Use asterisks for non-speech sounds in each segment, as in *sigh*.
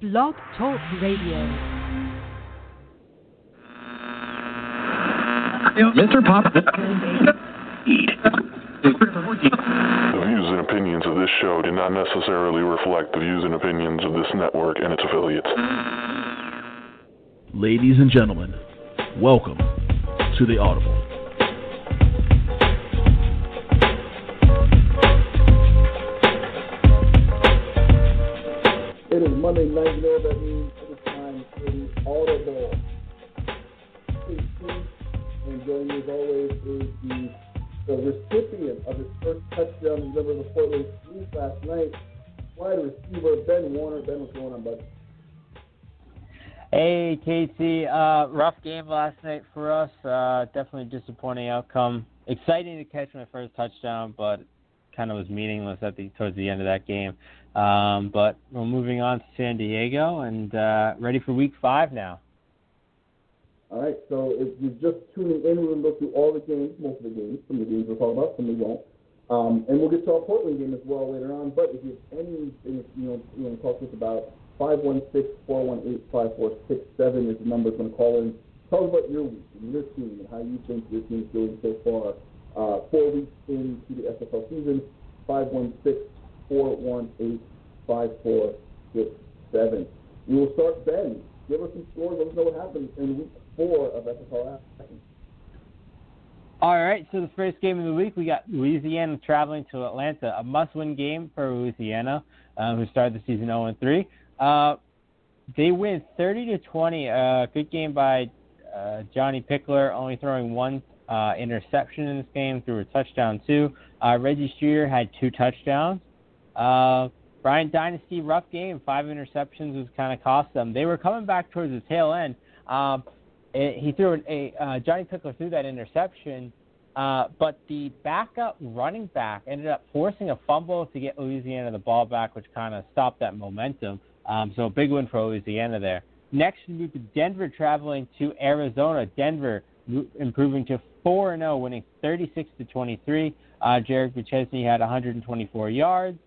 Blog Talk Radio. Mr. Pop. The views and opinions of this show do not necessarily reflect the views and opinions of this network and its affiliates. Ladies and gentlemen, welcome to the Audible. Hey, Casey. Uh, rough game last night for us. Uh, definitely disappointing outcome. Exciting to catch my first touchdown, but kind of was meaningless at the towards the end of that game. Um, but we're moving on to San Diego and uh, ready for Week Five now. All right, so if you're just tuning in, we're to go through all the games, most of the games. Some of the games we'll talk about, some we won't. Um, and we'll get to our Portland game as well later on. But if you have anything you know you want to talk to us about, 516-418-5467 is the number it's going to call in. Tell us about your week and your team and how you think your team is doing so far. Uh, four weeks into the SFL season, 516-418-5467. We will start Ben. Give us some scores. Let us know what happened in week four of SFL action. All right, so the first game of the week, we got Louisiana traveling to Atlanta, a must-win game for Louisiana, uh, who started the season 0 3. Uh, they win 30 to 20. A uh, good game by uh, Johnny Pickler, only throwing one uh, interception in this game, threw a touchdown too. Uh, Reggie Streeter had two touchdowns. Uh, Bryant Dynasty, rough game. Five interceptions was kind of cost them. They were coming back towards the tail end. Um, it, he threw a uh, Johnny Pickler threw that interception, uh, but the backup running back ended up forcing a fumble to get Louisiana the ball back, which kind of stopped that momentum. Um, so a big win for Louisiana there. Next, we move to Denver traveling to Arizona. Denver improving to 4 0, winning 36 to 23. Uh, Jarek McChesney had 124 yards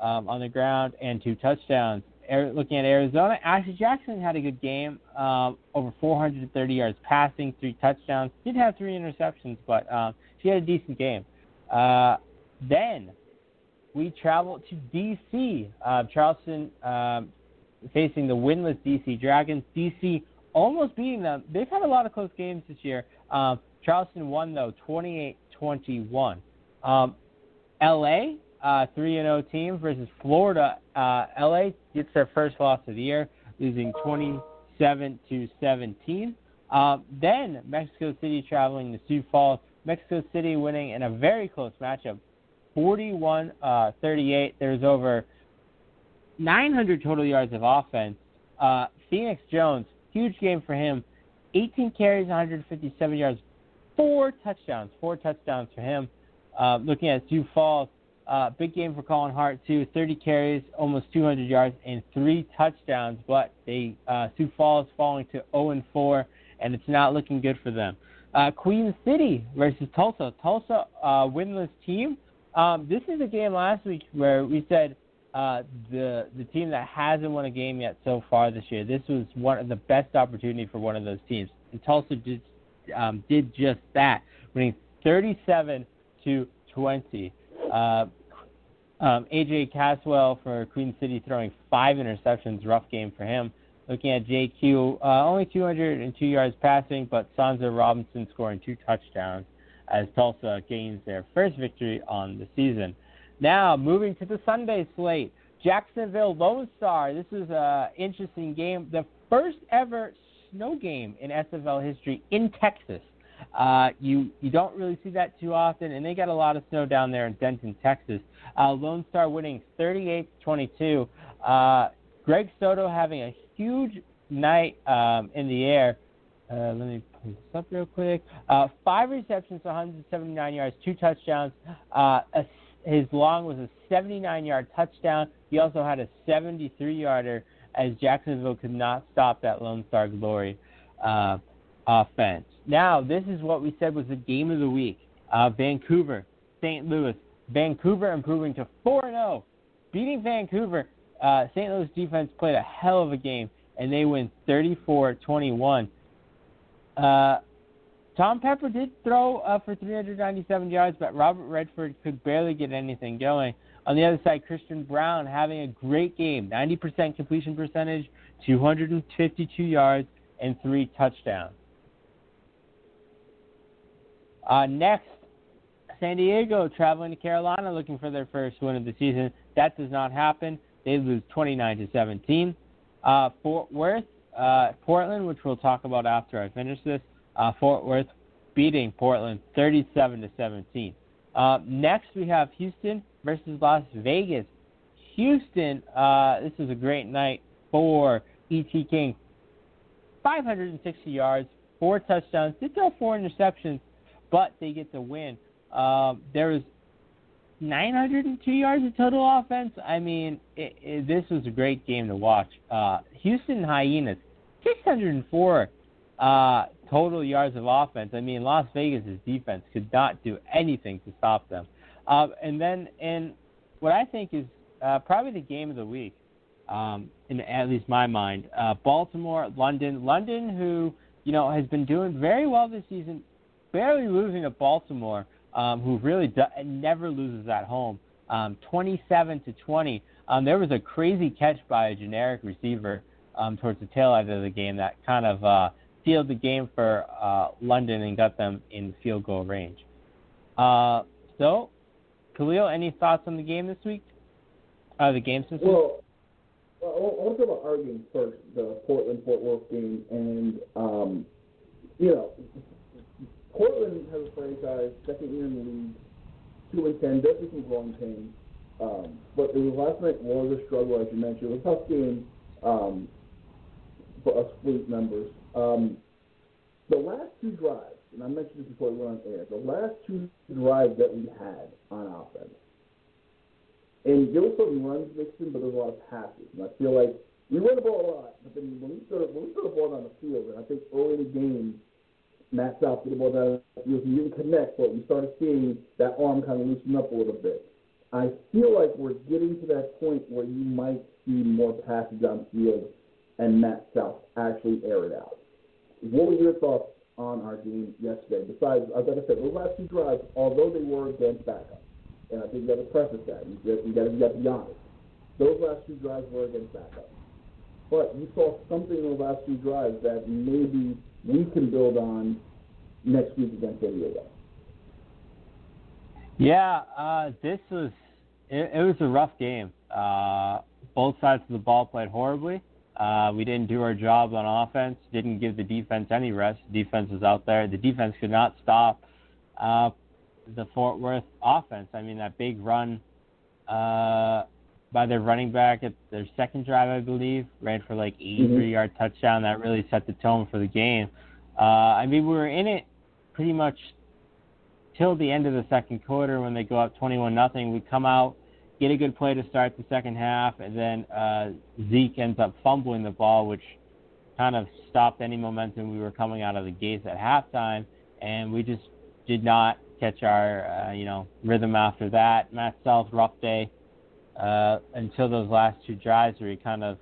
um, on the ground and two touchdowns. looking at Arizona, Ashley Jackson had a good game, um, over 430 yards passing, three touchdowns. Did have three interceptions, but um, she had a decent game. Uh, then we travel to D.C. Uh, Charleston um, facing the winless DC Dragons. DC almost beating them. They've had a lot of close games this year. Um, Charleston won though, 28-21. Um, LA, uh, three and zero team versus Florida. Uh, LA gets their first loss of the year, losing 27 to 17. Um, then Mexico City traveling to Sioux Falls. Mexico City winning in a very close matchup, 41 uh, 38. There's over 900 total yards of offense. Uh, Phoenix Jones, huge game for him. 18 carries, 157 yards, four touchdowns. Four touchdowns for him. Uh, looking at Sioux Falls, uh, big game for Colin Hart too. 30 carries, almost 200 yards, and three touchdowns. But they uh, Sioux Falls falling to 0 and 4, and it's not looking good for them. Uh, Queen City versus Tulsa. Tulsa, uh, winless team. Um, this is a game last week where we said uh, the the team that hasn't won a game yet so far this year. This was one of the best opportunity for one of those teams. And Tulsa did um, did just that, winning 37 to 20. Uh, um, AJ Caswell for Queen City throwing five interceptions, rough game for him. Looking at JQ, uh, only 202 yards passing, but Sanza Robinson scoring two touchdowns as Tulsa gains their first victory on the season. Now, moving to the Sunday slate, Jacksonville Lone Star. This is an interesting game. The first ever snow game in SFL history in Texas. Uh, you you don't really see that too often, and they got a lot of snow down there in Denton, Texas. Uh, Lone Star winning 38-22. Uh, Greg Soto having a huge night um, in the air. Uh, let me pull this up real quick. Uh, five receptions, 179 yards, two touchdowns. Uh, a his long was a 79 yard touchdown. He also had a 73 yarder as Jacksonville could not stop that Lone Star Glory uh, offense. Now, this is what we said was the game of the week. Uh, Vancouver, St. Louis. Vancouver improving to 4 0, beating Vancouver uh, St. Louis defense played a hell of a game, and they win 34-21. Uh, Tom Pepper did throw uh, for 397 yards, but Robert Redford could barely get anything going. On the other side, Christian Brown having a great game 90% completion percentage, 252 yards, and three touchdowns. Uh, next, San Diego traveling to Carolina looking for their first win of the season. That does not happen. They lose 29 to 17. Uh, Fort Worth, uh, Portland, which we'll talk about after I finish this. Uh, Fort Worth beating Portland 37 to 17. Uh, next, we have Houston versus Las Vegas. Houston, uh, this is a great night for E.T. King. 560 yards, four touchdowns. Did throw four interceptions, but they get the win. Um, there was 902 yards of total offense. I mean, it, it, this was a great game to watch. Uh, Houston Hyenas, 604 uh, total yards of offense. I mean, Las Vegas' defense could not do anything to stop them. Uh, and then, in what I think is uh, probably the game of the week, um, in at least my mind, uh, Baltimore, London. London, who you know has been doing very well this season, barely losing to Baltimore um, who really do, never loses at home. Um, 27 to 20. Um, there was a crazy catch by a generic receiver um, towards the tail end of the game that kind of uh, sealed the game for uh, London and got them in field goal range. Uh, so, Khalil, any thoughts on the game this week? Uh, the game system? Well, well I want to talk about our game first, the Portland Fort Worth game, and um, you know, Portland has a franchise, second year in the league, two and ten, definitely some growing pains. Um, but the last night was a struggle, as you mentioned. It was a tough game um, for us fleet members. Um, the last two drives, and I mentioned this before we went on air, the last two drives that we had on offense, and there was some runs mixed in, but there was a lot of passes. And I feel like we run the ball a lot, but then when we throw, when we throw the ball down the field, and I think early in the game, Matt South get the ball down. He didn't connect, but we started seeing that arm kind of loosen up a little bit. I feel like we're getting to that point where you might see more passes downfield and Matt South actually air it out. What were your thoughts on our game yesterday? Besides, as I said, those last two drives, although they were against backup, and I think you got to preface that. You got, you to, be honest. Those last two drives were against backup. But you saw something in those last two drives that maybe we can build on next week against Diego. Yeah, uh, this was it, it was a rough game. Uh, both sides of the ball played horribly. Uh, we didn't do our job on offense. Didn't give the defense any rest. Defense was out there. The defense could not stop uh, the Fort Worth offense. I mean, that big run uh, by their running back at their second drive, I believe, ran for like 83 mm-hmm. yard touchdown. That really set the tone for the game. Uh, I mean, we were in it pretty much till the end of the second quarter when they go up 21 nothing. We come out, get a good play to start the second half, and then uh, Zeke ends up fumbling the ball, which kind of stopped any momentum we were coming out of the gates at halftime, and we just did not catch our uh, you know rhythm after that. Matt South rough day uh, until those last two drives where he kind of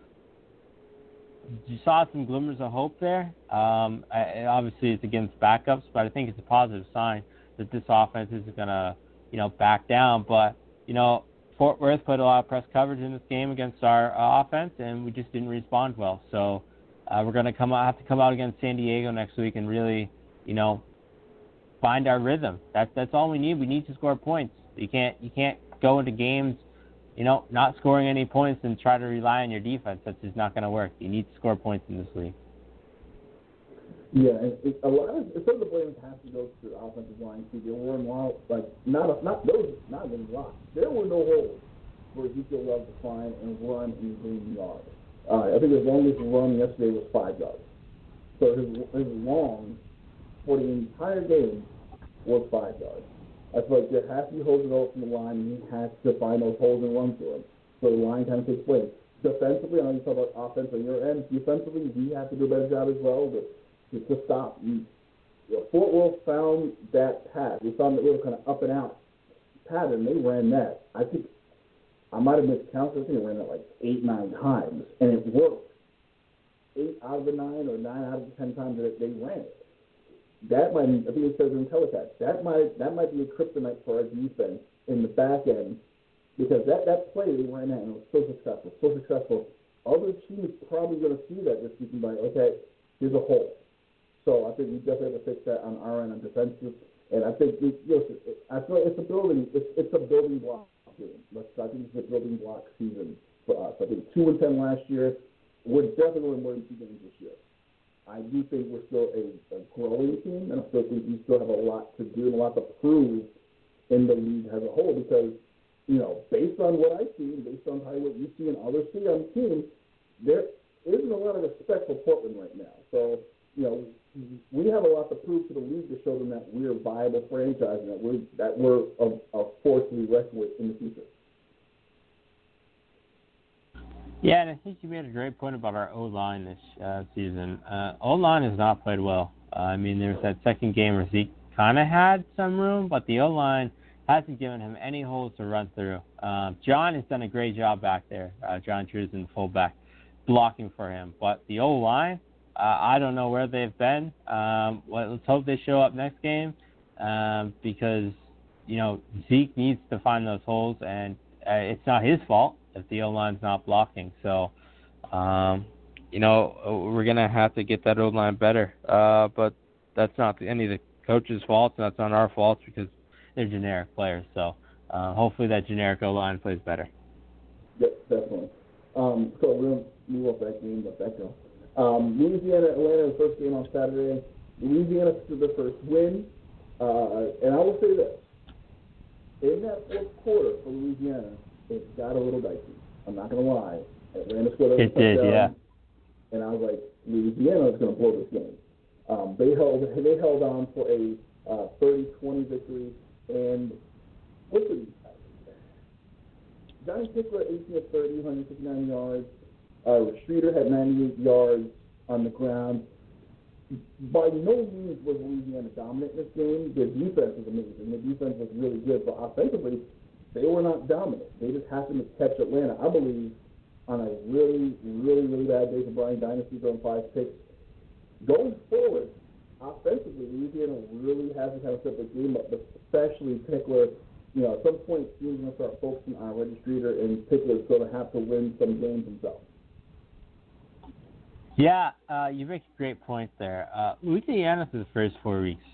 you saw some glimmers of hope there. Um, I, obviously, it's against backups, but I think it's a positive sign that this offense isn't to, you know, back down. But you know, Fort Worth put a lot of press coverage in this game against our uh, offense, and we just didn't respond well. So uh, we're going to come out, have to come out against San Diego next week and really, you know, find our rhythm. That's that's all we need. We need to score points. You can't you can't go into games you know, not scoring any points and try to rely on your defense. That's just not going to work. You need to score points in this league. Yeah, and it, a lot of some of the blame has to go to the offensive line too. There were no like not a, not those not even blocks. There were no holes for Ezekiel Love to find and run and gain yards. Uh, I think his longest run yesterday was five yards. So his his long for the entire game was five yards. I feel like there has to be holes in from the line, and he has to find those holes and run through them. So the line kind of takes place. Defensively, I know you talk about offense on your end. Defensively, we have to do a better job as well to, to, to stop. You, know, Fort Worth found that path. We found that little kind of up and out pattern. They ran that. I think I might have miscounted. I think I ran it like eight, nine times, and it worked. Eight out of the nine, or nine out of the ten times that they ran it. That might, I think it says in telecast, that might that might be a kryptonite for our defense in the back end, because that that play they ran at was so successful, so successful. Other teams probably going to see that this season by okay, here's a hole. So I think we definitely have to fix that on our end on defensive. And I think we, listen, I feel like it's a building, it's it's a building block game. Let's, I think it's a building block season for us. I think two and ten last year. We're definitely to win two games this year. I do think we're still a, a growing team, and I still think we still have a lot to do and a lot to prove in the league as a whole. Because you know, based on what I see, and based on how what you see and others see on the team, there isn't a lot of respect for Portland right now. So you know, we have a lot to prove to the league to show them that we're a viable franchise and that we're that we're a, a force to be reckoned with in the future. Yeah, and I think you made a great point about our O line this uh, season. Uh, o line has not played well. Uh, I mean, there was that second game where Zeke kind of had some room, but the O line hasn't given him any holes to run through. Um, John has done a great job back there. Uh, John the fullback, blocking for him, but the O line, uh, I don't know where they've been. Um, let's hope they show up next game um, because you know Zeke needs to find those holes, and uh, it's not his fault if the O line's not blocking. So, um, you know, we're gonna have to get that O line better. Uh, but that's not any of the coaches' faults, and that's not our faults because they're generic players. So, uh, hopefully, that generic O line plays better. Yep, definitely. Um, so we'll move off that game, go. Um, Louisiana, Atlanta, the first game on Saturday. Louisiana to the first win, uh, and I will say this: in that fourth quarter for Louisiana, it got a little dicey. I'm not gonna lie. Atlanta scored a It did, yeah. And I was like, Louisiana is gonna blow this game. Um, they held they held on for a uh, 30-20 victory, and listen, Johnny Pickler, 18 of 30, 159 yards. Uh, Streeter had 98 yards on the ground. By no means was Louisiana dominant in this game. Their defense was amazing. Their defense was really good, but offensively, they were not dominant. They just happened to catch Atlanta, I believe, on a really, really, really bad day for Brian Dynasty throwing five picks. Going forward, offensively, Louisiana really hasn't kind of set the game up, especially Pickler. You know, at some point, teams going to start focusing on Reggie Streeter, and Pickler's going to have to win some games himself. Yeah, uh, you make a great point there. Uh, Louisiana for the first four weeks.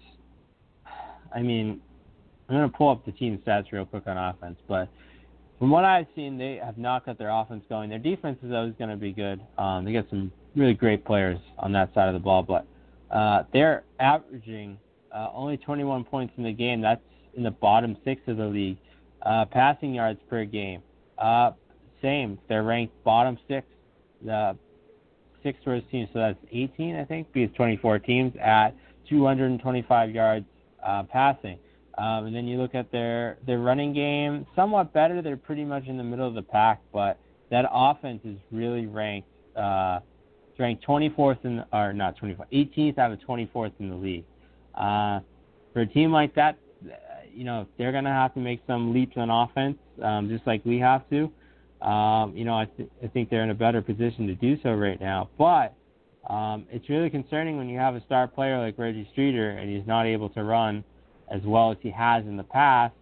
I mean, I'm going to pull up the team stats real quick on offense, but from what I've seen, they have not got their offense going. Their defense is always going to be good. Um, they got some really great players on that side of the ball, but uh, they're averaging uh, only 21 points in the game. That's in the bottom six of the league. Uh, passing yards per game, uh, same. They're ranked bottom six. The six worst teams, so that's 18, I think, because 24 teams at 225 yards uh, passing. Um, and then you look at their their running game, somewhat better. They're pretty much in the middle of the pack, but that offense is really ranked uh, ranked 24th in or not 24th, 18th out of 24th in the league. Uh, for a team like that, uh, you know they're gonna have to make some leaps on offense, um, just like we have to. Um, you know, I, th- I think they're in a better position to do so right now. But um, it's really concerning when you have a star player like Reggie Streeter and he's not able to run as well as he has in the past.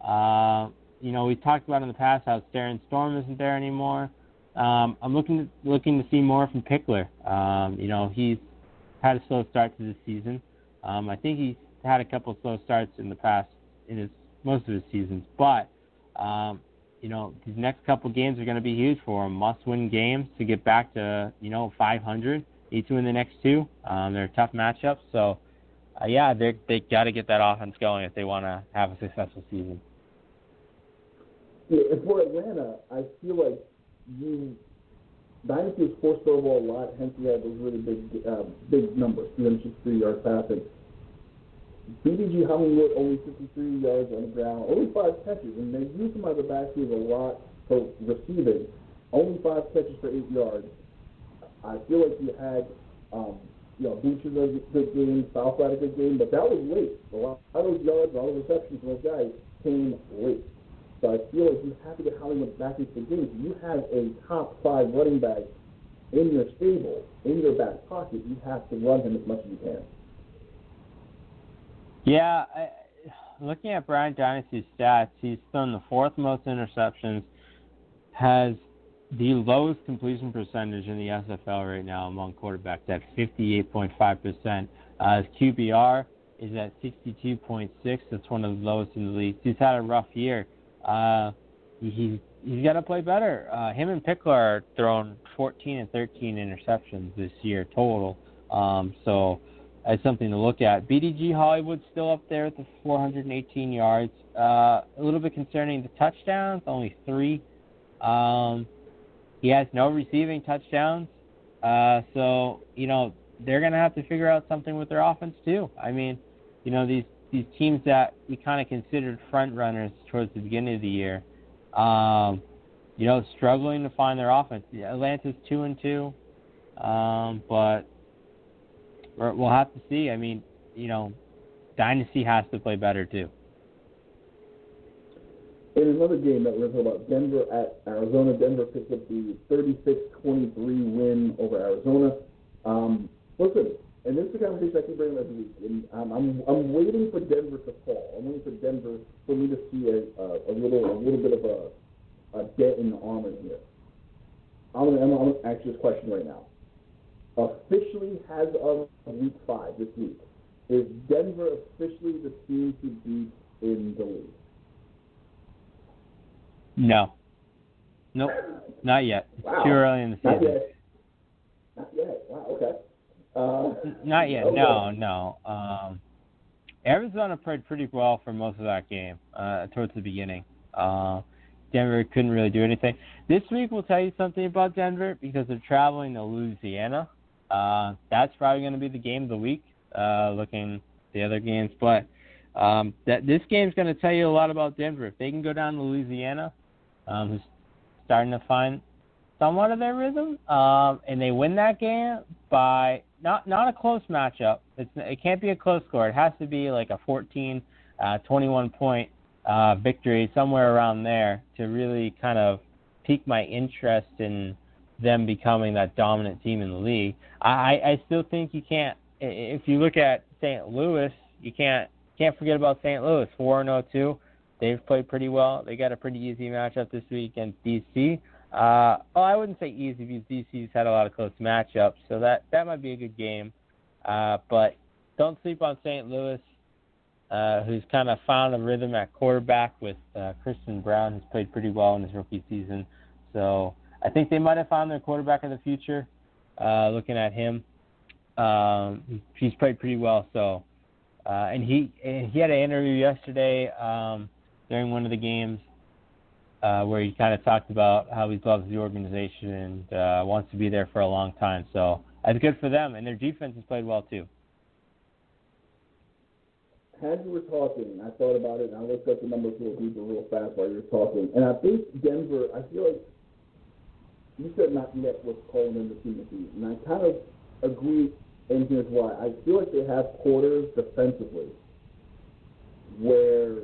Uh, you know, we've talked about in the past how Darren Storm isn't there anymore. Um, I'm looking to, looking to see more from Pickler. Um, you know, he's had a slow start to this season. Um, I think he's had a couple slow starts in the past in his most of his seasons, but um, you know, these next couple games are going to be huge for him. Must-win games to get back to you know 500. Need to win the next two. Um, they're tough matchups, so uh, yeah, they they got to get that offense going if they want to have a successful season. Yeah, for Atlanta, I feel like you Dynasty was forced over a lot, hence he had those really big uh, big numbers, 363 yards passing. BDG Hollywood only 53 yards on the ground, only five catches, and they used him as a backfield a lot for receiving. Only five catches for eight yards. I feel like you had, um, you know, Boocher had a good game, South had a good game, but that was late. A lot of those yards, all the receptions from those guys came late. So I feel like you have to get Hollywood back into the game. You have a top five running back in your stable, in your back pocket, you have to run him as much as you can. Yeah, I, looking at Brian Dynasty's stats, he's thrown the fourth most interceptions, has the lowest completion percentage in the SFL right now among quarterbacks at 58.5%. Uh, his QBR is at 62.6. That's one of the lowest in the league. He's had a rough year. Uh, he, he's got to play better. Uh, him and Pickler are thrown 14 and 13 interceptions this year total. Um, so that's something to look at. BDG Hollywood's still up there at the 418 yards. Uh, a little bit concerning the touchdowns, only three. Um, he has no receiving touchdowns. Uh, so, you know, they're going to have to figure out something with their offense, too. I mean, you know, these, these teams that we kind of considered front runners towards the beginning of the year, um, you know, struggling to find their offense. Atlanta's 2 and 2, um, but we'll have to see. I mean, you know, Dynasty has to play better, too. In another game that we're going to talk about, Denver at Arizona. Denver picked up the 36-23 win over Arizona. Um, listen, and this is the conversation I keep bringing every week. And I'm, I'm I'm waiting for Denver to fall. I'm waiting for Denver for me to see a a, a little a little bit of a a dent in the armor here. I'm gonna, I'm gonna ask you this question right now. Officially, has of week five this week, is Denver officially the team to beat in the league? No. Nope. Not yet. It's Wow. too early in the Not season. yet. Not yet. Wow. Okay. Uh, Not yet. okay. No, no. Um, Arizona played pretty well for most of that game uh, towards the beginning. Uh, Denver couldn't really do anything. This week we'll tell you something about Denver because they're traveling to Louisiana. Uh, that's probably going to be the game of the week. Uh, looking the other games, but um, that this game's going to tell you a lot about Denver. If they can go down to Louisiana, um, who's starting to find somewhat of their rhythm, um, and they win that game by not not a close matchup. It's it can't be a close score. It has to be like a 14, uh, 21 point uh, victory somewhere around there to really kind of pique my interest in them becoming that dominant team in the league. I I still think you can't. If you look at St. Louis, you can't can't forget about St. Louis. Four and 0 They've played pretty well. They got a pretty easy matchup this week against DC. Uh, well, I wouldn't say easy because DC's had a lot of close matchups, so that that might be a good game. Uh, but don't sleep on St. Louis, uh, who's kind of found a rhythm at quarterback with uh, Christian Brown, who's played pretty well in his rookie season. So I think they might have found their quarterback of the future. Uh, looking at him, um, he's played pretty well. So, uh, and he and he had an interview yesterday um, during one of the games uh, where he kind of talked about how he loves the organization and uh, wants to be there for a long time. So that's good for them, and their defense has played well too. as you were talking, I thought about it, and I looked up the numbers real deeper, real fast while you were talking. And I think Denver, I feel like you said not yet was calling them the beat, and I kind of agree. And here's why: I feel like they have quarters defensively where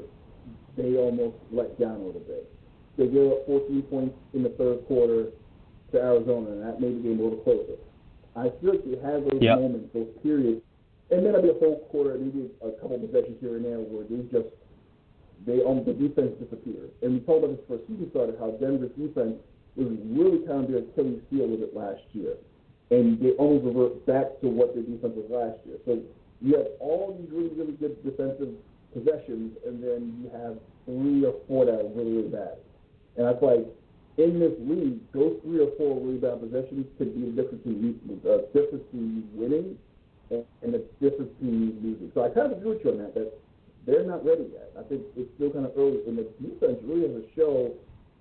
they almost let down a little bit. They gave up 14 points in the third quarter to Arizona, and that made the game a little closer. I feel like they have those Yep. moments, those periods, and then maybe a whole quarter, maybe a couple possessions here and there where they just they um, the defense disappeared. And we talked about this before season started, how Denver's defense was really kind of their Achilles heel with it last year, and they almost revert back to what their defense was last year. So you have all these really really good defensive possessions, and then you have three or four that are really really bad. And feel like in this league, those three or four really bad possessions could be the difference between uh, difference between winning and, and the difference between losing. So I kind of agree with you on that. That they're not ready yet. I think it's still kind of early, and the defense really has to show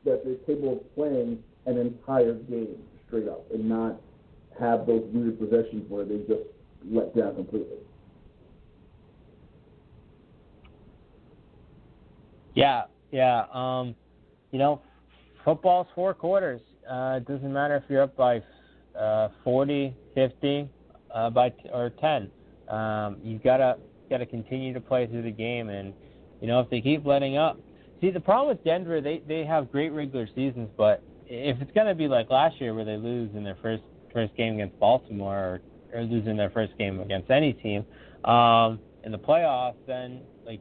that they're capable of playing an entire game straight up and not have those weird possessions where they just let down completely. Yeah, yeah. Um, you know, football's four quarters. Uh, it doesn't matter if you're up by uh, 40, 50, uh, by t- or 10. Um, you've got to got to continue to play through the game, and you know if they keep letting up, See, the problem with Denver, they they have great regular seasons, but if it's gonna be like last year where they lose in their first first game against Baltimore or, or lose in their first game against any team um, in the playoffs, then like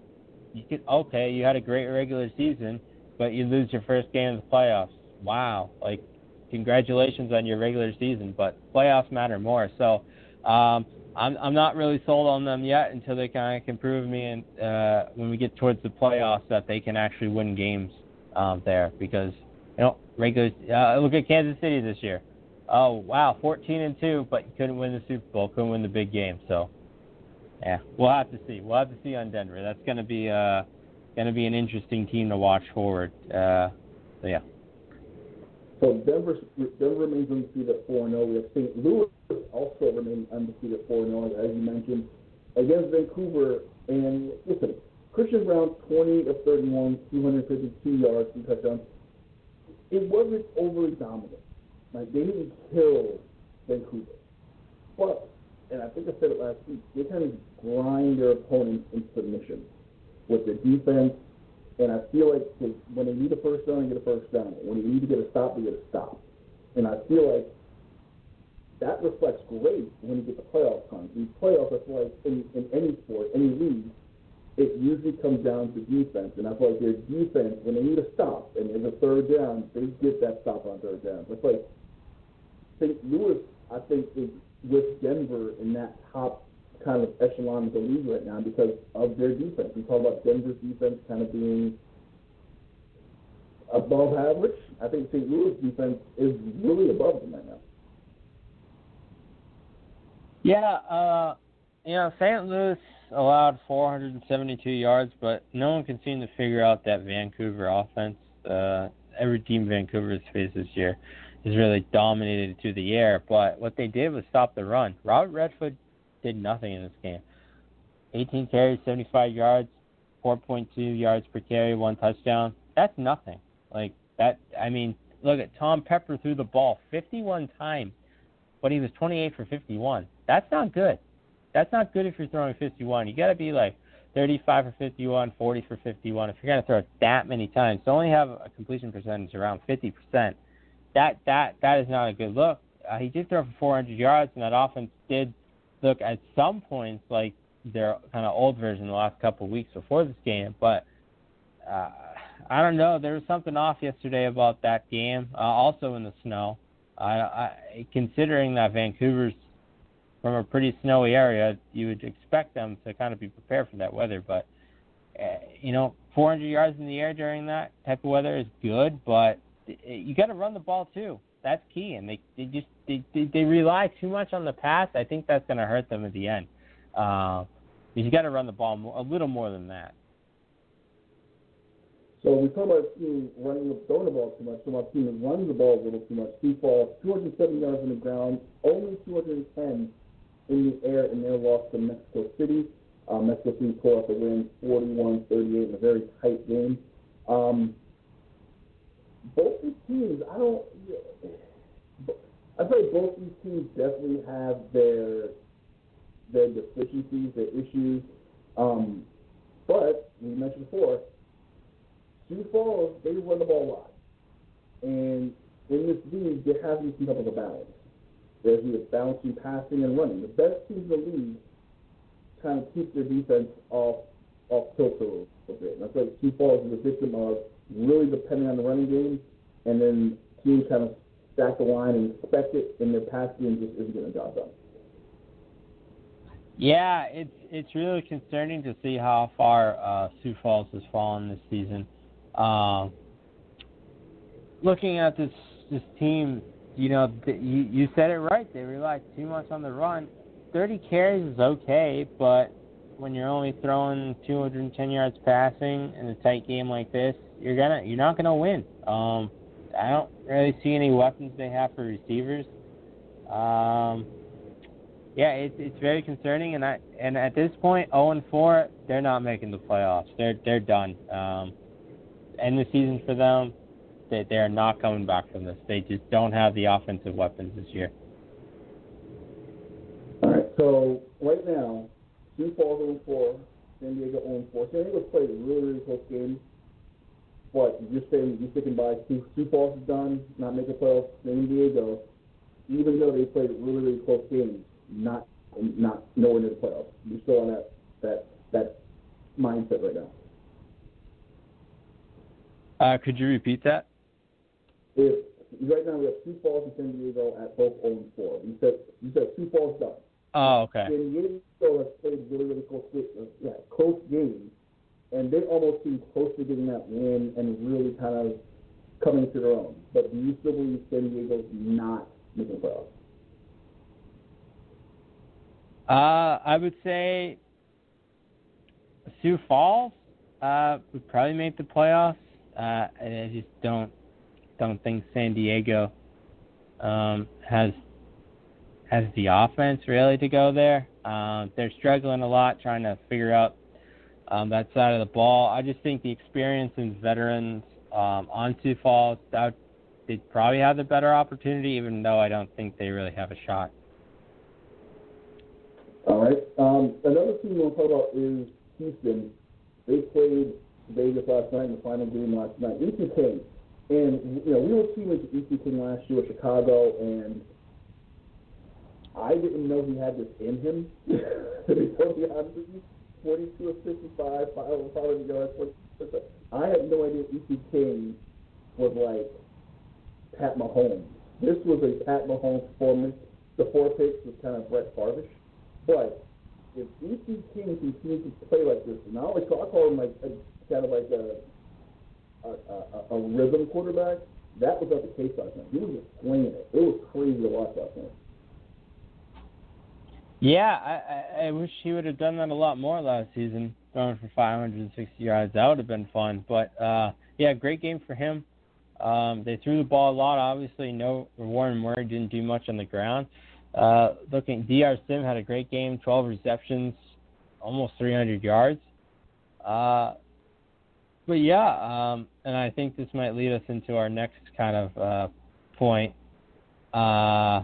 you could okay, you had a great regular season, but you lose your first game in the playoffs. Wow, like congratulations on your regular season, but playoffs matter more. So um, I'm I'm not really sold on them yet until they kind of can prove me and uh, when we get towards the playoffs that they can actually win games um, there because know regular uh, look at Kansas City this year. Oh wow, 14 and two, but couldn't win the Super Bowl, couldn't win the big game. So yeah, we'll have to see. We'll have to see on Denver. That's gonna be uh gonna be an interesting team to watch forward. Uh, so yeah. So Denver, Denver remains undefeated at 4 0. We have St. Louis also remains undefeated at 4 0, as you mentioned, against Vancouver. And listen, Christian Brown, 20 of 31, 252 yards, two touchdowns. It wasn't overly dominant. Like, they didn't kill Vancouver. But, and I think I said it last week, they kind of grind their opponents into submission with their defense and I feel like when they need a first down, they get a first down. When they need to get a stop, they get a stop. And I feel like that reflects great when you get the playoff time. These playoffs, I like in, in any sport, any league, it usually comes down to defense. And I feel like their defense, when they need a stop and there's a third down, they get that stop on third down. It's like St. Louis, I think, is with Denver in that top kind of echelon of the league right now because of their defense. We talk about Denver's defense kind of being above average. I think St. Louis defense is really above them right now. Yeah, uh, you know, St. Louis allowed 472 yards, but no one can seem to figure out that Vancouver offense. Uh, every team Vancouver has faced this year has really dominated through the air, but what they did was stop the run. Robert Redford did nothing in this game. 18 carries, 75 yards, 4.2 yards per carry, one touchdown. That's nothing. Like that. I mean, look at Tom Pepper threw the ball 51 times, but he was 28 for 51. That's not good. That's not good if you're throwing 51. You got to be like 35 for 51, 40 for 51. If you're going to throw it that many times, to only have a completion percentage around 50%, that that that is not a good look. Uh, he did throw for 400 yards, and that offense did look at some points like their kind of old version the last couple of weeks before this game, but uh, I don't know. There was something off yesterday about that game. Uh, also in the snow. I, I, considering that Vancouver's from a pretty snowy area, you would expect them to kind of be prepared for that weather. But uh, you know, 400 yards in the air during that type of weather is good, but you got to run the ball too that's key, and they they just they they, rely too much on the pass. I think that's going to hurt them at the end. Uh, you got to run the ball a little more than that. So we talk about team running throwing the ball too much. So my team runs the ball a little too much. Sioux Falls, 207 yards on the ground, only 210 in the air in their loss to Mexico City. Uh, Mexico City pulled off a win, 41-38 in a very tight game. Um, both these teams, I don't. I say both these teams definitely have their their deficiencies, their issues. Um, but we mentioned before, Sioux Falls they run the ball a lot, and in this league there has to be some type of a balance. There's was balancing passing and running. The best teams in the league kind of keep their defense off off kilter a bit. And I feel like Sioux Falls is a victim of really depending on the running game, and then teams kind of stack the line and expect it, and their pass game just isn't getting the job done. Yeah, it's it's really concerning to see how far uh, Sioux Falls has fallen this season. Um, looking at this this team, you know, you you said it right. They rely too much on the run. 30 carries is okay, but when you're only throwing 210 yards passing in a tight game like this, you're gonna you're not gonna win. Um, I don't really see any weapons they have for receivers. Um, yeah, it's it's very concerning, and I and at this point, 0 and 4, they're not making the playoffs. They're they're done. Um, end the season for them. They they are not coming back from this. They just don't have the offensive weapons this year. All right, so right now, Sioux Falls 0 4, San Diego 0 4. San Diego played a really really close game but you're saying you're sticking by Sioux, Sioux Falls is done, not making playoffs. San Diego, even though they played really really close games, not not nowhere near the playoffs. You're still on that that that mindset right now. Uh, could you repeat that? If right now we have Sioux Falls and San Diego at both 0 and 4. You said you said Sioux Falls done. Oh, okay. San Diego has played really really close uh, yeah, close games, and they almost seem close to getting that win and really kind of coming to their own. But do you still believe San Diego's not making the playoffs? Uh, I would say Sioux Falls uh, would probably make the playoffs. Uh, and I just don't don't think San Diego um, has has the offense really to go there. Um, they're struggling a lot trying to figure out um, that side of the ball. I just think the experience and veterans um, on Sioux Falls that they'd probably have the better opportunity, even though I don't think they really have a shot. All right. Um, another team we'll talk about is Houston. They played Vegas last night in the final game last night. E.T. And, you know, we were teammates with E.T. King last year with Chicago, and I didn't know he had this in him, *laughs* to be totally honest with you. 42 of 55, 500 yards. 40%. I had no idea E.T. King was like Pat Mahomes. This was a Pat Mahomes performance. The four picks was kind of Brett Favre-ish. But if E.T. King continues to play like this, and I always call, I call him like a, kind of like a a, a, a rhythm quarterback. That was not the case last night. He was just slinging it. It was crazy to watch last night. Yeah, I, I, I wish he would have done that a lot more last season, throwing for 560 yards. That would have been fun. But uh, yeah, great game for him. Um, they threw the ball a lot. Obviously, no Warren Murray didn't do much on the ground. Uh, looking, Dr. Sim had a great game, 12 receptions, almost 300 yards. Uh, but yeah, um, and I think this might lead us into our next kind of uh, point, uh,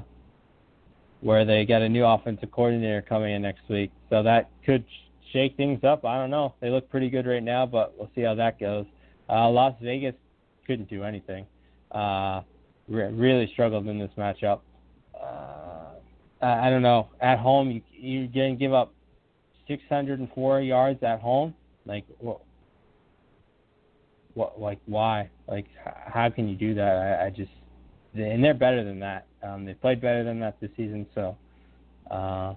where they got a new offensive coordinator coming in next week. So that could shake things up. I don't know. They look pretty good right now, but we'll see how that goes. Uh, Las Vegas couldn't do anything. Uh, re- really struggled in this matchup. Uh, I don't know. At home, you you're gonna give up 604 yards at home. Like what? What? Like why? Like how can you do that? I, I just and they're better than that. Um, they played better than that this season, so uh,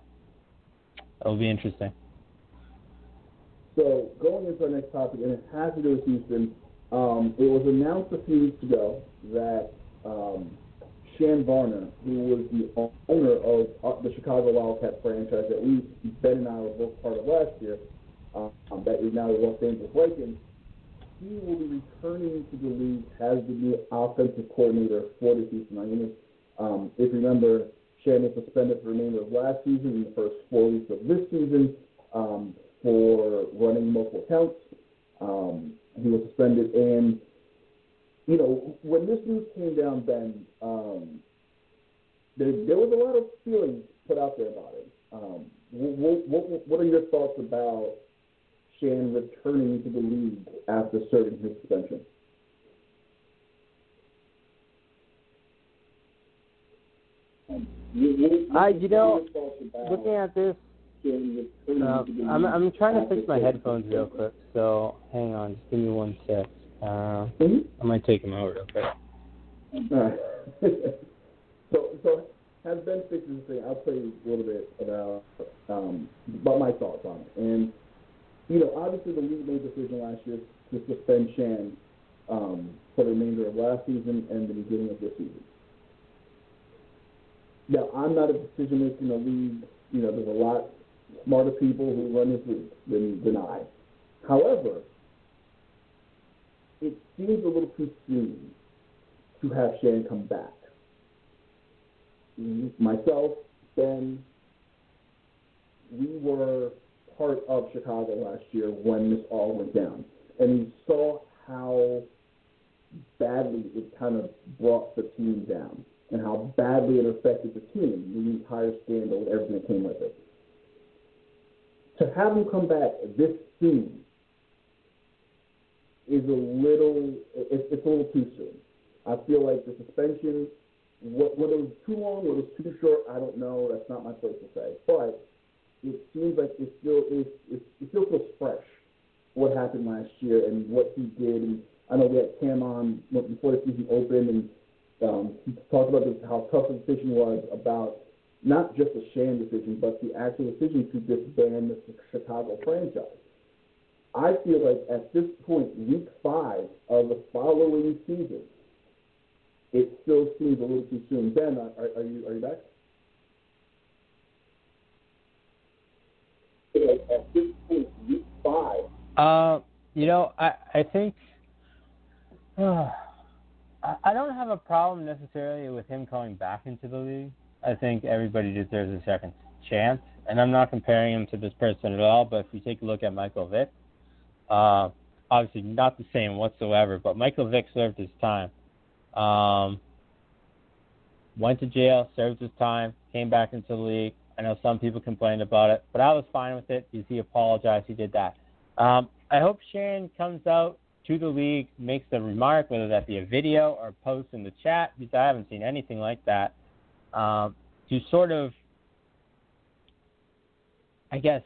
it'll be interesting. So going into our next topic, and it has to do with Houston. Um, it was announced a few weeks ago that um, Shan Varner, who was the owner of uh, the Chicago Wildcat franchise that we Ben and I were both part of last year, um, that is now the Los Angeles Lakers, he will be returning to the league as the new offensive coordinator for the Houston Hyenas. Um, if you remember, Shannon suspended for the remainder of last season and the first four weeks of this season um, for running multiple counts. Um, he was suspended, and you know when this news came down, Ben, um, there, there was a lot of feelings put out there about it. Um, what, what, what are your thoughts about Shan returning to the league after serving his suspension? I, you know, looking at this, uh, I'm I'm trying to fix my headphones real quick. So hang on, just give me one sec. Uh, Mhm. I might take them out real quick. All right. *laughs* so, so has Ben fixed this thing? I'll tell you a little bit about um, about my thoughts on it. And you know, obviously the league made a decision last year to suspend Shan um, for the remainder of last season and the beginning of this season. Now, I'm not a decision maker in the league. You know, there's a lot smarter people who run this league than, than I. However, it seems a little too soon to have Shan come back. Myself, Ben, we were part of Chicago last year when this all went down. And we saw how badly it kind of brought the team down and how badly it affected the team, the entire scandal, everything that came with it. To have him come back this soon is a little it's, it's a little too soon. I feel like the suspension, whether it was too long, whether it was too short, I don't know. That's not my place to say. But it seems like it still is it, it still feels fresh what happened last year and what he did. And I know we had Cam on before the season opened, and um, he talked about this, how tough the decision was about not just a sham decision, but the actual decision to disband the Chicago franchise. I feel like at this point, week five of the following season, it still seems a little too soon. Ben, are, are you are you back? At this point, week five. Uh, you know, I I think *sighs* uh, I don't have a problem necessarily with him coming back into the league. I think everybody deserves a second chance, and I'm not comparing him to this person at all. But if you take a look at Michael Vick, uh, obviously not the same whatsoever. But Michael Vick served his time. Um, went to jail, served his time, came back into the league. I know some people complained about it, but I was fine with it because he apologized. He did that. Um, I hope Sharon comes out to the league, makes a remark, whether that be a video or a post in the chat, because I haven't seen anything like that, um, to sort of, I guess,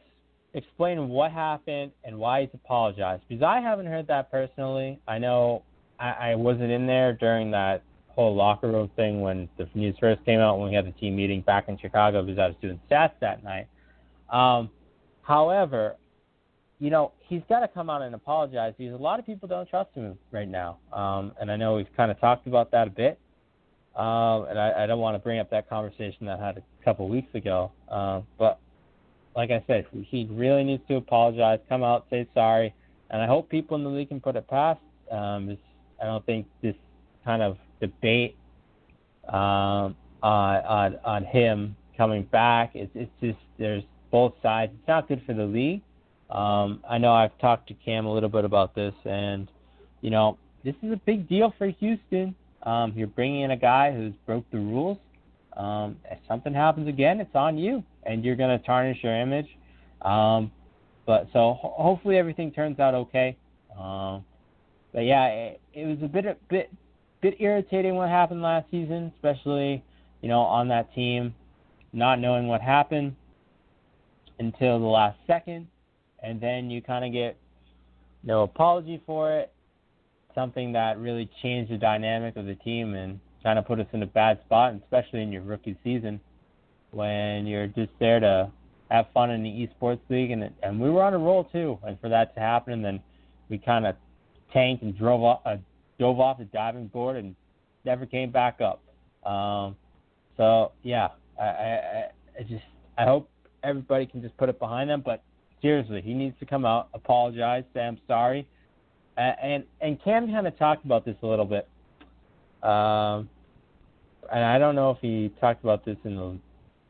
explain what happened and why he's apologized. Because I haven't heard that personally. I know I, I wasn't in there during that whole locker room thing when the news first came out when we had the team meeting back in Chicago because I was doing stats that night. Um, however, you know, he's got to come out and apologize because a lot of people don't trust him right now. Um, and I know we've kind of talked about that a bit. Um, and I, I don't want to bring up that conversation that I had a couple weeks ago. Uh, but like I said, he really needs to apologize, come out, say sorry, and I hope people in the league can put it past. Um, I don't think this kind of debate um, on, on on him coming back. It's it's just there's both sides. It's not good for the league. Um, I know I've talked to Cam a little bit about this, and you know this is a big deal for Houston. Um, you're bringing in a guy who's broke the rules. Um, if something happens again, it's on you, and you're going to tarnish your image. Um, but so ho- hopefully everything turns out okay. Um, but yeah, it, it was a bit a bit bit irritating what happened last season, especially you know on that team, not knowing what happened until the last second, and then you kind of get no apology for it, something that really changed the dynamic of the team and kind of put us in a bad spot, especially in your rookie season when you're just there to have fun in the esports league and and we were on a roll too. And for that to happen and then we kind of tanked and drove off uh, dove off the diving board and never came back up. Um so yeah I, I i just i hope everybody can just put it behind them but seriously he needs to come out apologize say i'm sorry and and, and cam kind of talked about this a little bit um and i don't know if he talked about this in the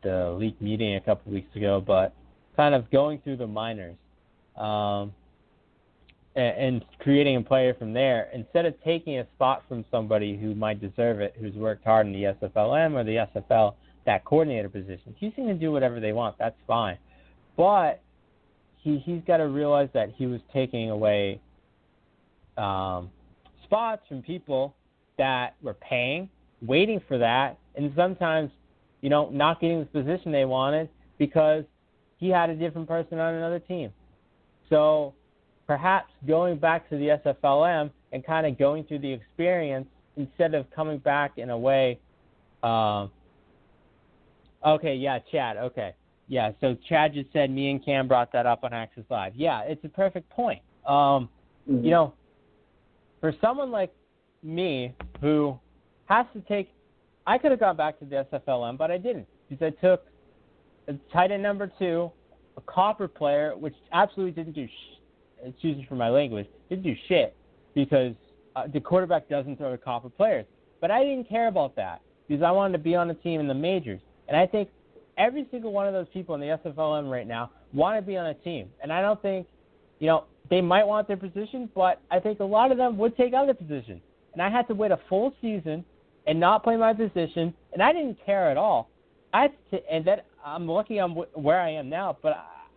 the league meeting a couple weeks ago, but kind of going through the minors um, and, and creating a player from there instead of taking a spot from somebody who might deserve it, who's worked hard in the SFLM or the SFL, that coordinator position. Houston can do whatever they want. That's fine, but he he's got to realize that he was taking away um, spots from people that were paying, waiting for that, and sometimes you know, not getting the position they wanted because he had a different person on another team. So perhaps going back to the SFLM and kind of going through the experience instead of coming back in a way. Uh, okay, yeah, Chad. Okay, yeah. So Chad just said me and Cam brought that up on Access Live. Yeah, it's a perfect point. Um, Mm-hmm. You know, for someone like me who has to take I could have gone back to the SFLM, but I didn't because I took a tight end number two, a copper player, which absolutely didn't do. Sh- excuse me for my language, didn't do shit because uh, the quarterback doesn't throw to copper players. But I didn't care about that because I wanted to be on a team in the majors, and I think every single one of those people in the SFLM right now want to be on a team, and I don't think, you know, they might want their position, but I think a lot of them would take other positions. And I had to wait a full season and not play my position, and I didn't care at all. I to, and that I'm lucky I'm where I am now, but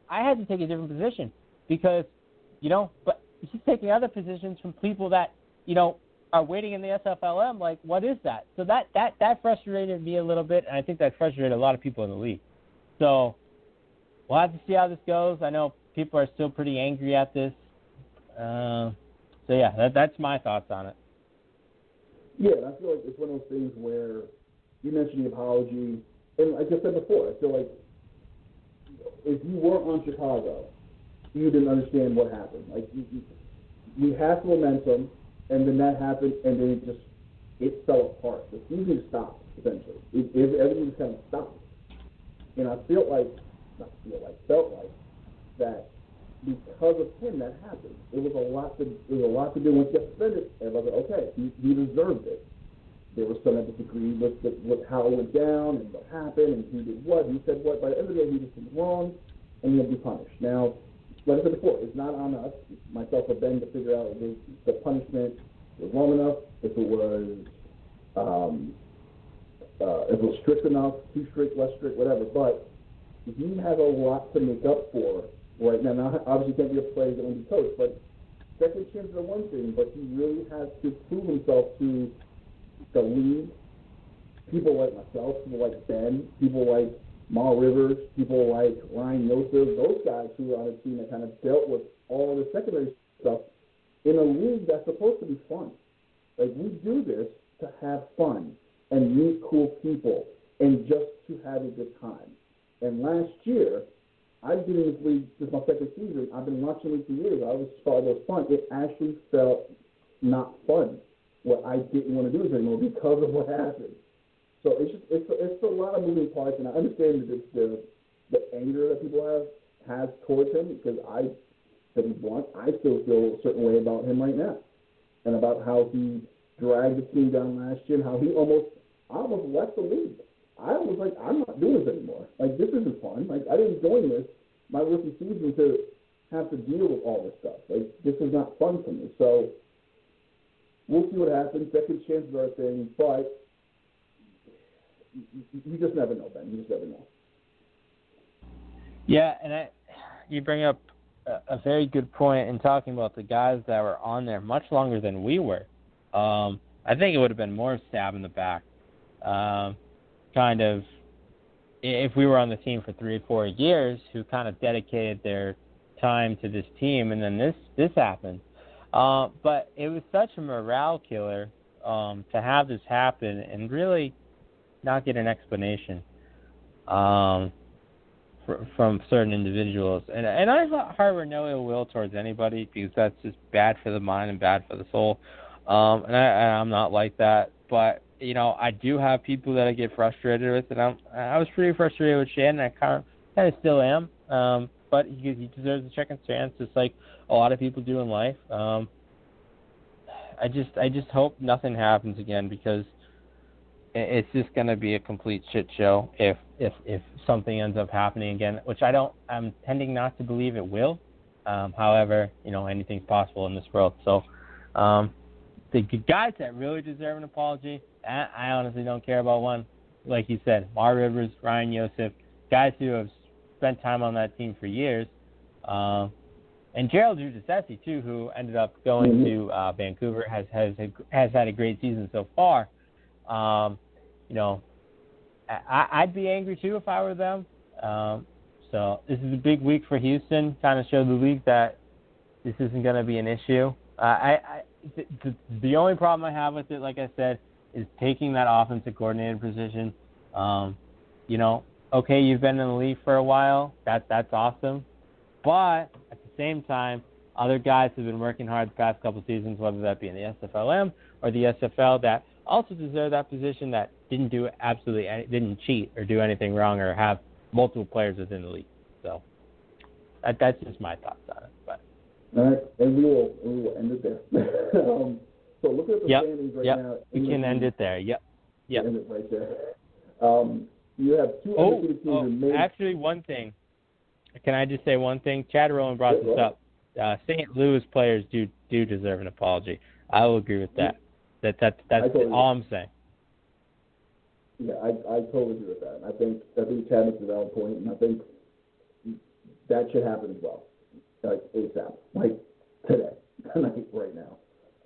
I, I had to take a different position because, you know, but he's taking other positions from people that you know are waiting in the SFLM. Like, what is that? So that that that frustrated me a little bit, and I think that frustrated a lot of people in the league. So we'll have to see how this goes. I know people are still pretty angry at this. Uh, so yeah, that, that's my thoughts on it. Yeah, I feel like it's one of those things where you mentioned the apology, and like I said before, I feel like if you weren't on Chicago, you didn't understand what happened. Like you, you, we had momentum, and then that happened, and then it just it fell apart. The season stopped essentially. It, it, everything just kind of stopped, and I felt like, not feel like, felt like that because of him that happened. It was a lot to it was a lot to do. Once you suspended, everybody said, okay, he, he deserved it. There was some that disagreed with, with, with how it went down and what happened and who did what, who said what. By the end of the day, he just did wrong, and he'll be punished. Now, like I said before, it's not on us, myself or Ben, to figure out if the punishment was long enough, if it was um, uh, if it was strict enough, too strict, less strict, whatever. But he has a lot to make up for right now. Now, obviously, can't be a player, be coach, but second chances are one thing, but he really has to prove himself to the league, people like myself, people like Ben, people like Ma Rivers, people like Ryan Yosef, those guys who are on a team that kind of dealt with all the secondary stuff in a league that's supposed to be fun. Like we do this to have fun and meet cool people and just to have a good time. And last year, I've been in this league since my second season. I've been watching league for years. I always thought it was fun. It actually felt not fun what I didn't want to do this anymore because of what happened. So it's just it's it's a lot of moving parts, and I understand the the, the anger that people have has towards him because I, to be blunt, I still feel a certain way about him right now, and about how he dragged the team down last year, and how he almost I almost left the league. I was like, I'm not doing this anymore. Like this isn't fun. Like I didn't join this my rookie season to have to deal with all this stuff. Like this is not fun for me. So we'll see what happens. Second chances are a thing, but you just never know, Ben. You just never know. Yeah, and I, you bring up a, very good point in talking about the guys that were on there much longer than we were. Um, I think it would have been more stab in the back. Um, kind of, if we were on the team for three or four years, who kind of dedicated their time to this team, and then this this happened. Uh, but it was such a morale killer um, to have this happen and really not get an explanation um, from certain individuals. And and I harbor no ill will towards anybody because that's just bad for the mind and bad for the soul. Um, and I, I'm not like that, but you know I do have people that I get frustrated with, and I'm I was pretty frustrated with Shannon. I kind of kind of still am. Um, but he, he deserves a second chance, just like a lot of people do in life. Um, I just I just hope nothing happens again because it's just going to be a complete shit show if if if something ends up happening again, which I don't. I'm tending not to believe it will. Um, however, you know anything's possible in this world. So, um, the guys that really deserve an apology, I, I honestly don't care about one. Like you said, Mar Rivers, Ryan Yosef, guys who have spent time on that team for years. Um, and Gerald Giudicetti too, who ended up going mm-hmm. to uh, Vancouver, has has has had a great season so far. Um, you know, I, I'd be angry too if I were them. Um, so this is a big week for Houston. Kind of show the league that this isn't going to be an issue. Uh, I, I the, only problem I have with it, like I said, is taking that offensive coordinator position. Um, you know, okay, you've been in the league for a while. That that's awesome. But at the same time, other guys have been working hard the past couple seasons, whether that be in the SFLM or the SFL, that also deserve that position that didn't do absolutely any, didn't cheat or do anything wrong or have multiple players within the league. So that, that's just my thoughts on it. But all right, and we will we will end it there. *laughs* um, so look at the yep. standings right yep. now. We can end it there. Yep. Yep. End it right there. Um, you have two oh, teams oh, Actually, one thing. Can I just say one thing? Chad Rowan brought this up. Uh, St. Louis players do do deserve an apology. I will agree with that. That that that's totally all I'm saying. Yeah, I I totally agree with that. I think I think Chad makes a valid point, and I think that should happen as well, like ASAP, like today. *laughs* tonight right now.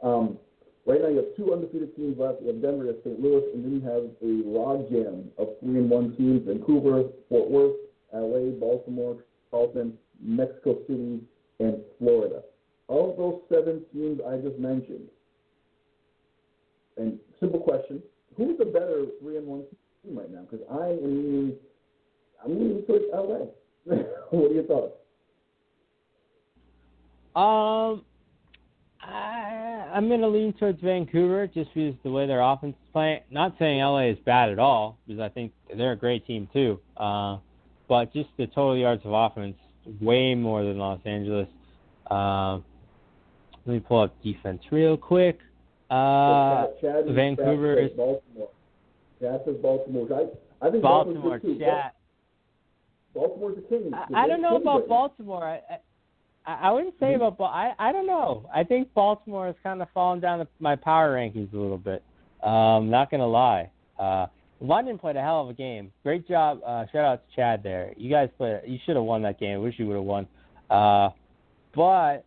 Um, right now, you have two undefeated teams left. You have Denver, you have St. Louis, and then you have a log jam of three and one teams: Vancouver, Fort Worth, LA, Baltimore, Charleston, Mexico City, and Florida. All of those seven teams I just mentioned, and simple question: Who's the better three and one team right now? Because I am leaning, I'm leaning towards LA. *laughs* what are your thoughts? Um, I, I'm to lean towards Vancouver just because the way their offense is playing. Not saying LA is bad at all because I think they're a great team too. Uh, but just the total yards of offense, way more than Los Angeles. Uh, let me pull up defense real quick. Uh, Chad, Chad Vancouver Chad is Baltimore. Chad says Baltimore. I, I think Baltimore. Baltimore's good too. Chat. Baltimore's the king. I, I don't know about Baltimore. I, I I wouldn't say about Bal- I I don't know. I think Baltimore has kind of fallen down the, my power rankings a little bit. Um, not gonna lie. Uh, London played a hell of a game. Great job. Uh, shout out to Chad there. You guys played. You should have won that game. Wish you would have won. Uh, but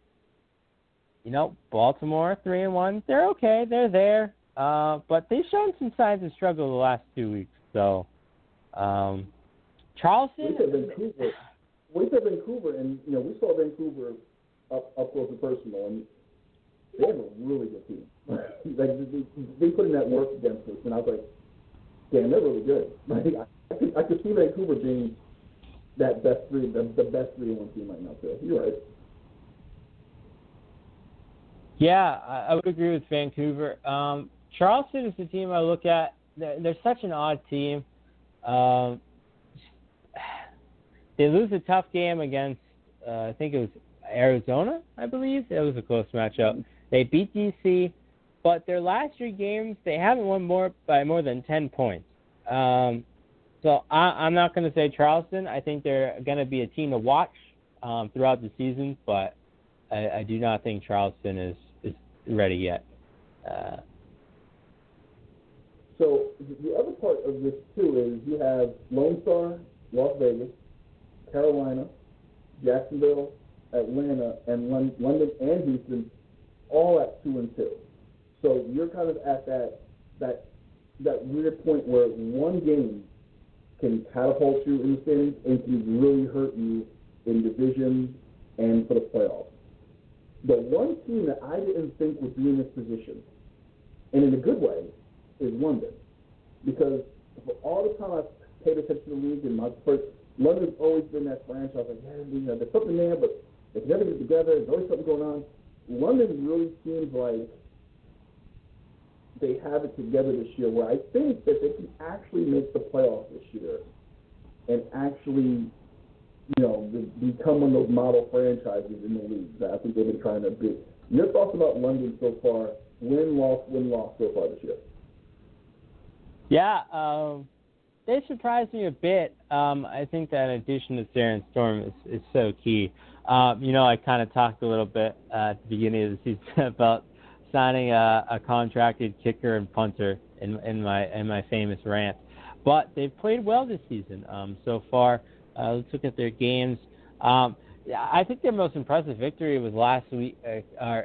you know, Baltimore three and one. They're okay. They're there. Uh, but they've shown some signs of struggle the last two weeks. So, um, Charleston. We said Vancouver. We said Vancouver, and you know we saw Vancouver up up close and personal, and they have a really good team. *laughs* like they, they put in that work against us, and I was like, damn, they're really good. Like I could I could see Vancouver being that best three, the, the best three and one team right now. So you're right. Yeah, I, would agree with Vancouver. Um, Charleston is the team I look at. They're, they're such an odd team. Um, they lose a tough game against, uh, I think it was Arizona, I believe. It was a close matchup. They beat DC, but their last three games they haven't won more by more than ten points. Um, so I, I'm not going to say Charleston. I think they're going to be a team to watch um, throughout the season, but I, I do not think Charleston is is ready yet. Uh, So the the other part of this too is you have Lone Star, Las Vegas, Carolina, Jacksonville, Atlanta, and London and Houston, all at two and two. So you're kind of at that that that weird point where one game can catapult you in the standings and can really hurt you in division and for the playoffs. The one team that I didn't think would be in this position, and in a good way, is London. Because for all the time I've paid attention to the league and my first London's always been that franchise like, yeah, you know, there's something there, but they can never get together, there's always something going on. London really seems like they have it together this year where I think that they can actually make the playoffs this year and actually, you know, be- become one of those model franchises in the league that I think they've been trying to be. Your thoughts about London so far? Win, loss, win, loss so far this year. yeah, um, they surprised me a bit. Um, I think that addition to Darren Storm is, is so key. Um, you know, I kind of talked a little bit uh, at the beginning of the season *laughs* about signing a, a contracted kicker and punter in, in my in my famous rant. But they've played well this season um, so far. Uh, let's look at their games. Um, I think their most impressive victory was last week, uh, or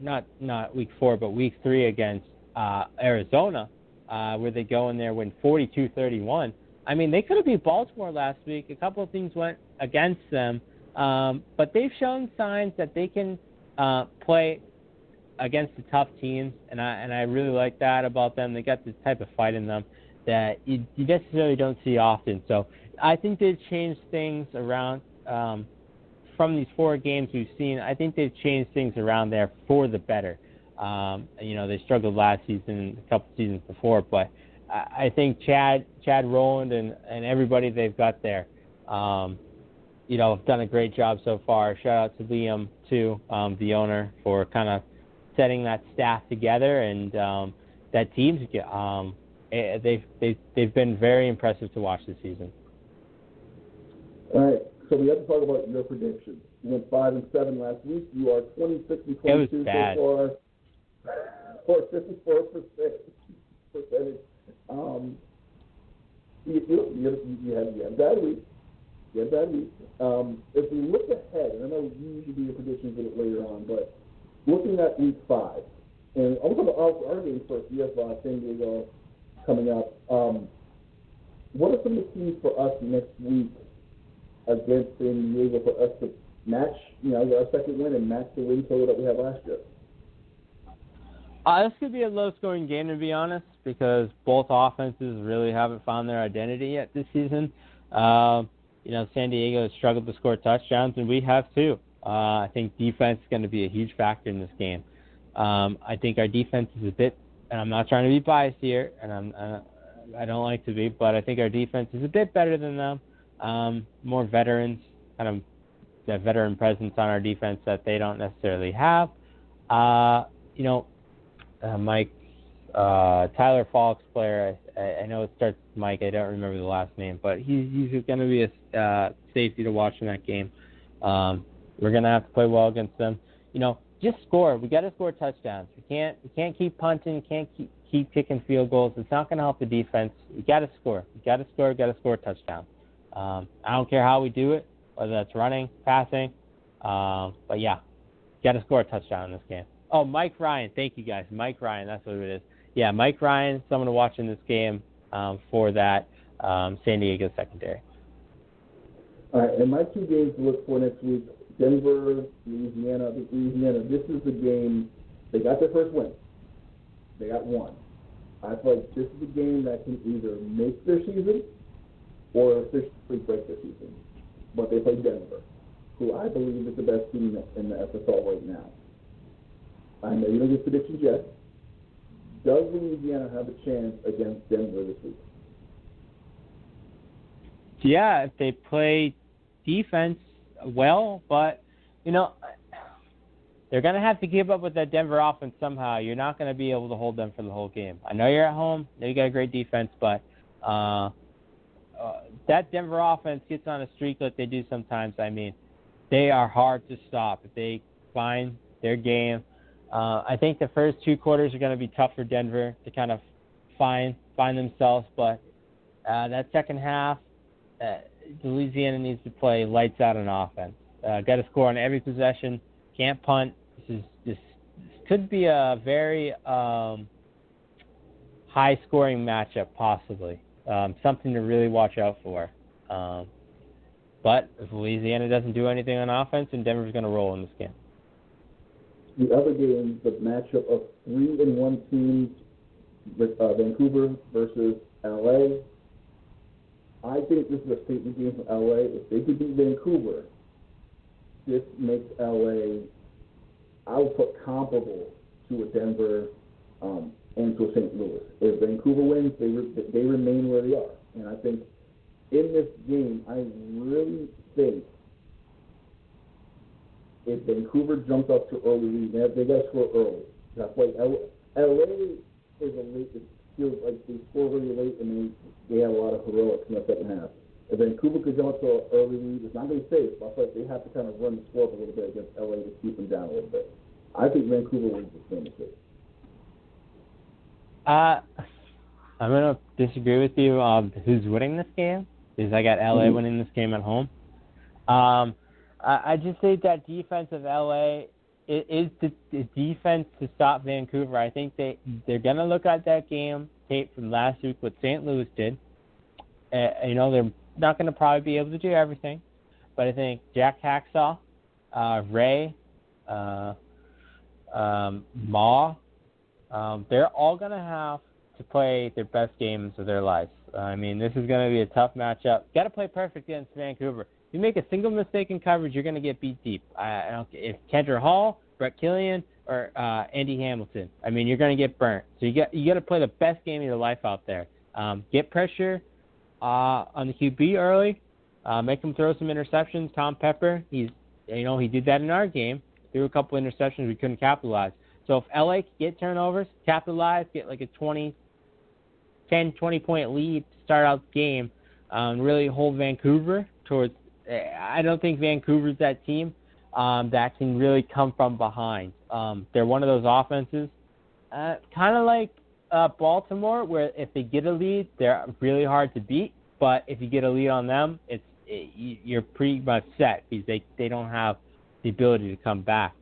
not not week four, but week three against uh, Arizona, uh, where they go in there win 42-31. I mean, they could have beat Baltimore last week. A couple of things went against them, um, but they've shown signs that they can uh, play against the tough teams, and I and I really like that about them. They got this type of fight in them that you, you necessarily don't see often. So I think they've changed things around um, from these four games we've seen. I think they've changed things around there for the better. Um, you know, they struggled last season a couple seasons before, but I, I think Chad, Chad Rowland, and and everybody they've got there, um, you know, have done a great job so far. Shout out to Liam too, um, the owner, for kind of setting that staff together and um, that team. Um, they've they've they've been very impressive to watch this season. All right, so we have to talk about your predictions. You went five and seven last week. You are twenty six and twenty two so far for fifty four percent percentage. Um, you, you, you, you had you had a bad week. You had a bad week. Um, if we look ahead, and I know you usually do your predictions a bit later on, but looking at week five, and I'll talk about our, our game first. Uh, San Diego coming up. Um, what are some of the keys for us next week against San Diego for us to match, you know, our second win and match the win total that we had last year? Uh, this could be a low-scoring game, to be honest, because both offenses really haven't found their identity yet this season. Uh, you know, San Diego has struggled to score touchdowns, and we have too. Uh, I think defense is going to be a huge factor in this game. Um, I think our defense is a bit, and I'm not trying to be biased here, and I'm, uh, I don't like to be, but I think our defense is a bit better than them. Um, more veterans, kind of that veteran presence on our defense that they don't necessarily have. Uh, you know, uh, Mike, uh, Tyler Falk's player, I, I know it starts Mike, I don't remember the last name, but he's, he's going to be a uh, safety to watch in that game. Um, we're going to have to play well against them. You know, just score. We got to score touchdowns. We can't we can't keep punting. We Can't keep keep kicking field goals. It's not going to help the defense. We got to score. We got to score. We got to score a touchdown. Um, I don't care how we do it, whether that's running, passing. Um, but yeah, got to score a touchdown in this game. Oh, Mike Ryan. Thank you guys. Mike Ryan. That's what it is. Yeah, Mike Ryan. Someone to watch in this game um, for that um, San Diego secondary. All right, and my two games to look for next week: Denver, Louisiana. Louisiana. This is the game. They got their first win. They got one. I feel like this is a game that can either make their season or officially break their season. But they play Denver, who I believe is the best team in the FSL right now. I know you don't get predictions yet. Does Louisiana have a chance against Denver this week? Yeah, if they play defense well, but you know they're going to have to keep up with that Denver offense somehow. You're not going to be able to hold them for the whole game. I know you're at home. Know you got a great defense, but uh, uh, that Denver offense gets on a streak like they do sometimes. I mean, they are hard to stop if they find their game. Uh, I think the first two quarters are going to be tough for Denver to kind of find find themselves, but uh, that second half, uh, Louisiana needs to play lights out on offense. Uh, got to score on every possession. Can't punt. This is this, this could be a very um, high scoring matchup, possibly. Um, something to really watch out for. Um, but if Louisiana doesn't do anything on offense, then Denver's going to roll in this game. The other game, the matchup of three and one teams, with uh, Vancouver versus LA. I think this is a statement game for LA. If they could beat Vancouver, this makes LA, I would put comparable to a Denver um, and to a St. Louis. If Vancouver wins, they re- they remain where they are. And I think in this game, I really think if Vancouver jumps up to early lead, they, got to score early. That's like LA is a late. Feels like they score really late, and they they have a lot of heroics in the second half. If Vancouver could jump up to an early lead, it's not going to be safe. But I feel like they have to kind of run the score up a little bit against LA to keep them down a little bit. I think Vancouver wins this game too. Uh, I'm gonna disagree with you. Um, who's winning this game? Because I got LA Mhm. winning this game at home. Um, I, I just think that defense of LA i- is the, the defense to stop Vancouver. I think they they're gonna look at that game tape from last week, what St. Louis did. Uh, you know they're not gonna probably be able to do everything, but I think Jack Hacksaw, uh, Ray, uh, um, Ma, um, they're all to have to play their best games of their lives. I mean, this is going to be a tough matchup. Got to play perfect against Vancouver. You make a single mistake in coverage, you're going to get beat deep. I, I don't if Kendra Hall, Brett Killian, or uh, Andy Hamilton. I mean, you're going to get burnt. So you got you got to play the best game of your life out there. Um, get pressure uh, on the QB early. Uh, make him throw some interceptions. Tom Pepper, he's you know he did that in our game. Threw a couple interceptions we couldn't capitalize. So if LA can get turnovers, capitalize, get like a 20, 10, 20 point lead to start out the game, um, really hold Vancouver towards. I don't think Vancouver's that team um, that can really come from behind. Um, they're one of those offenses, uh, kind of like uh, Baltimore, where if they get a lead, they're really hard to beat. But if you get a lead on them, it's it, you- you're pretty much set because they they don't have the ability to come back.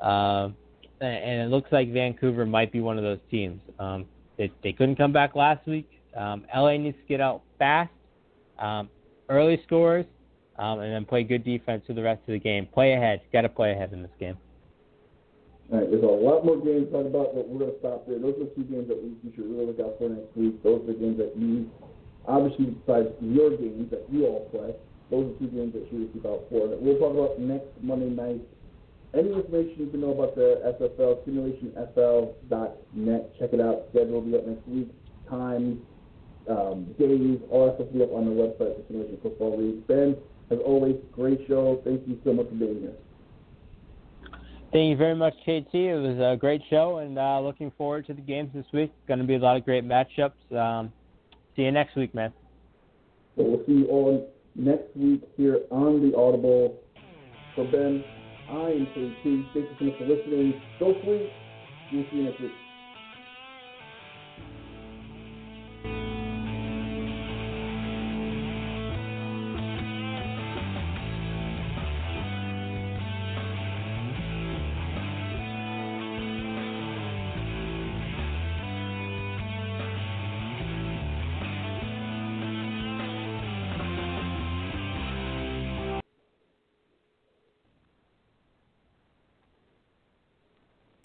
Um, and it looks like Vancouver might be one of those teams. Um, they, they couldn't come back last week. Um, LA needs to get out fast, um, early scores, um, and then play good defense for the rest of the game. Play ahead. Got to play ahead in this game. All right, there's a lot more games to talk about, but we're going to stop there. Those are two games that we, we should really look out for next week. Those are the games that you, obviously, besides your games that you all play, those are two games that you should keep out for. We'll talk about next Monday night. Any information you can know about the SFL, simulationfl.net. Check it out. Schedule will be up next week. Times, um, days, all that stuff will be up on the website for Simulation Football League. Ben, as always, great show. Thank you so much for being here. Thank you very much, KT. It was a great show, and uh, looking forward to the games this week. Going to be a lot of great matchups. Um, see you next week, man. So we'll see you all next week here on the Audible. For Ben, I am KT. Thank you so much for listening. Go Fleet. We'll see you next week.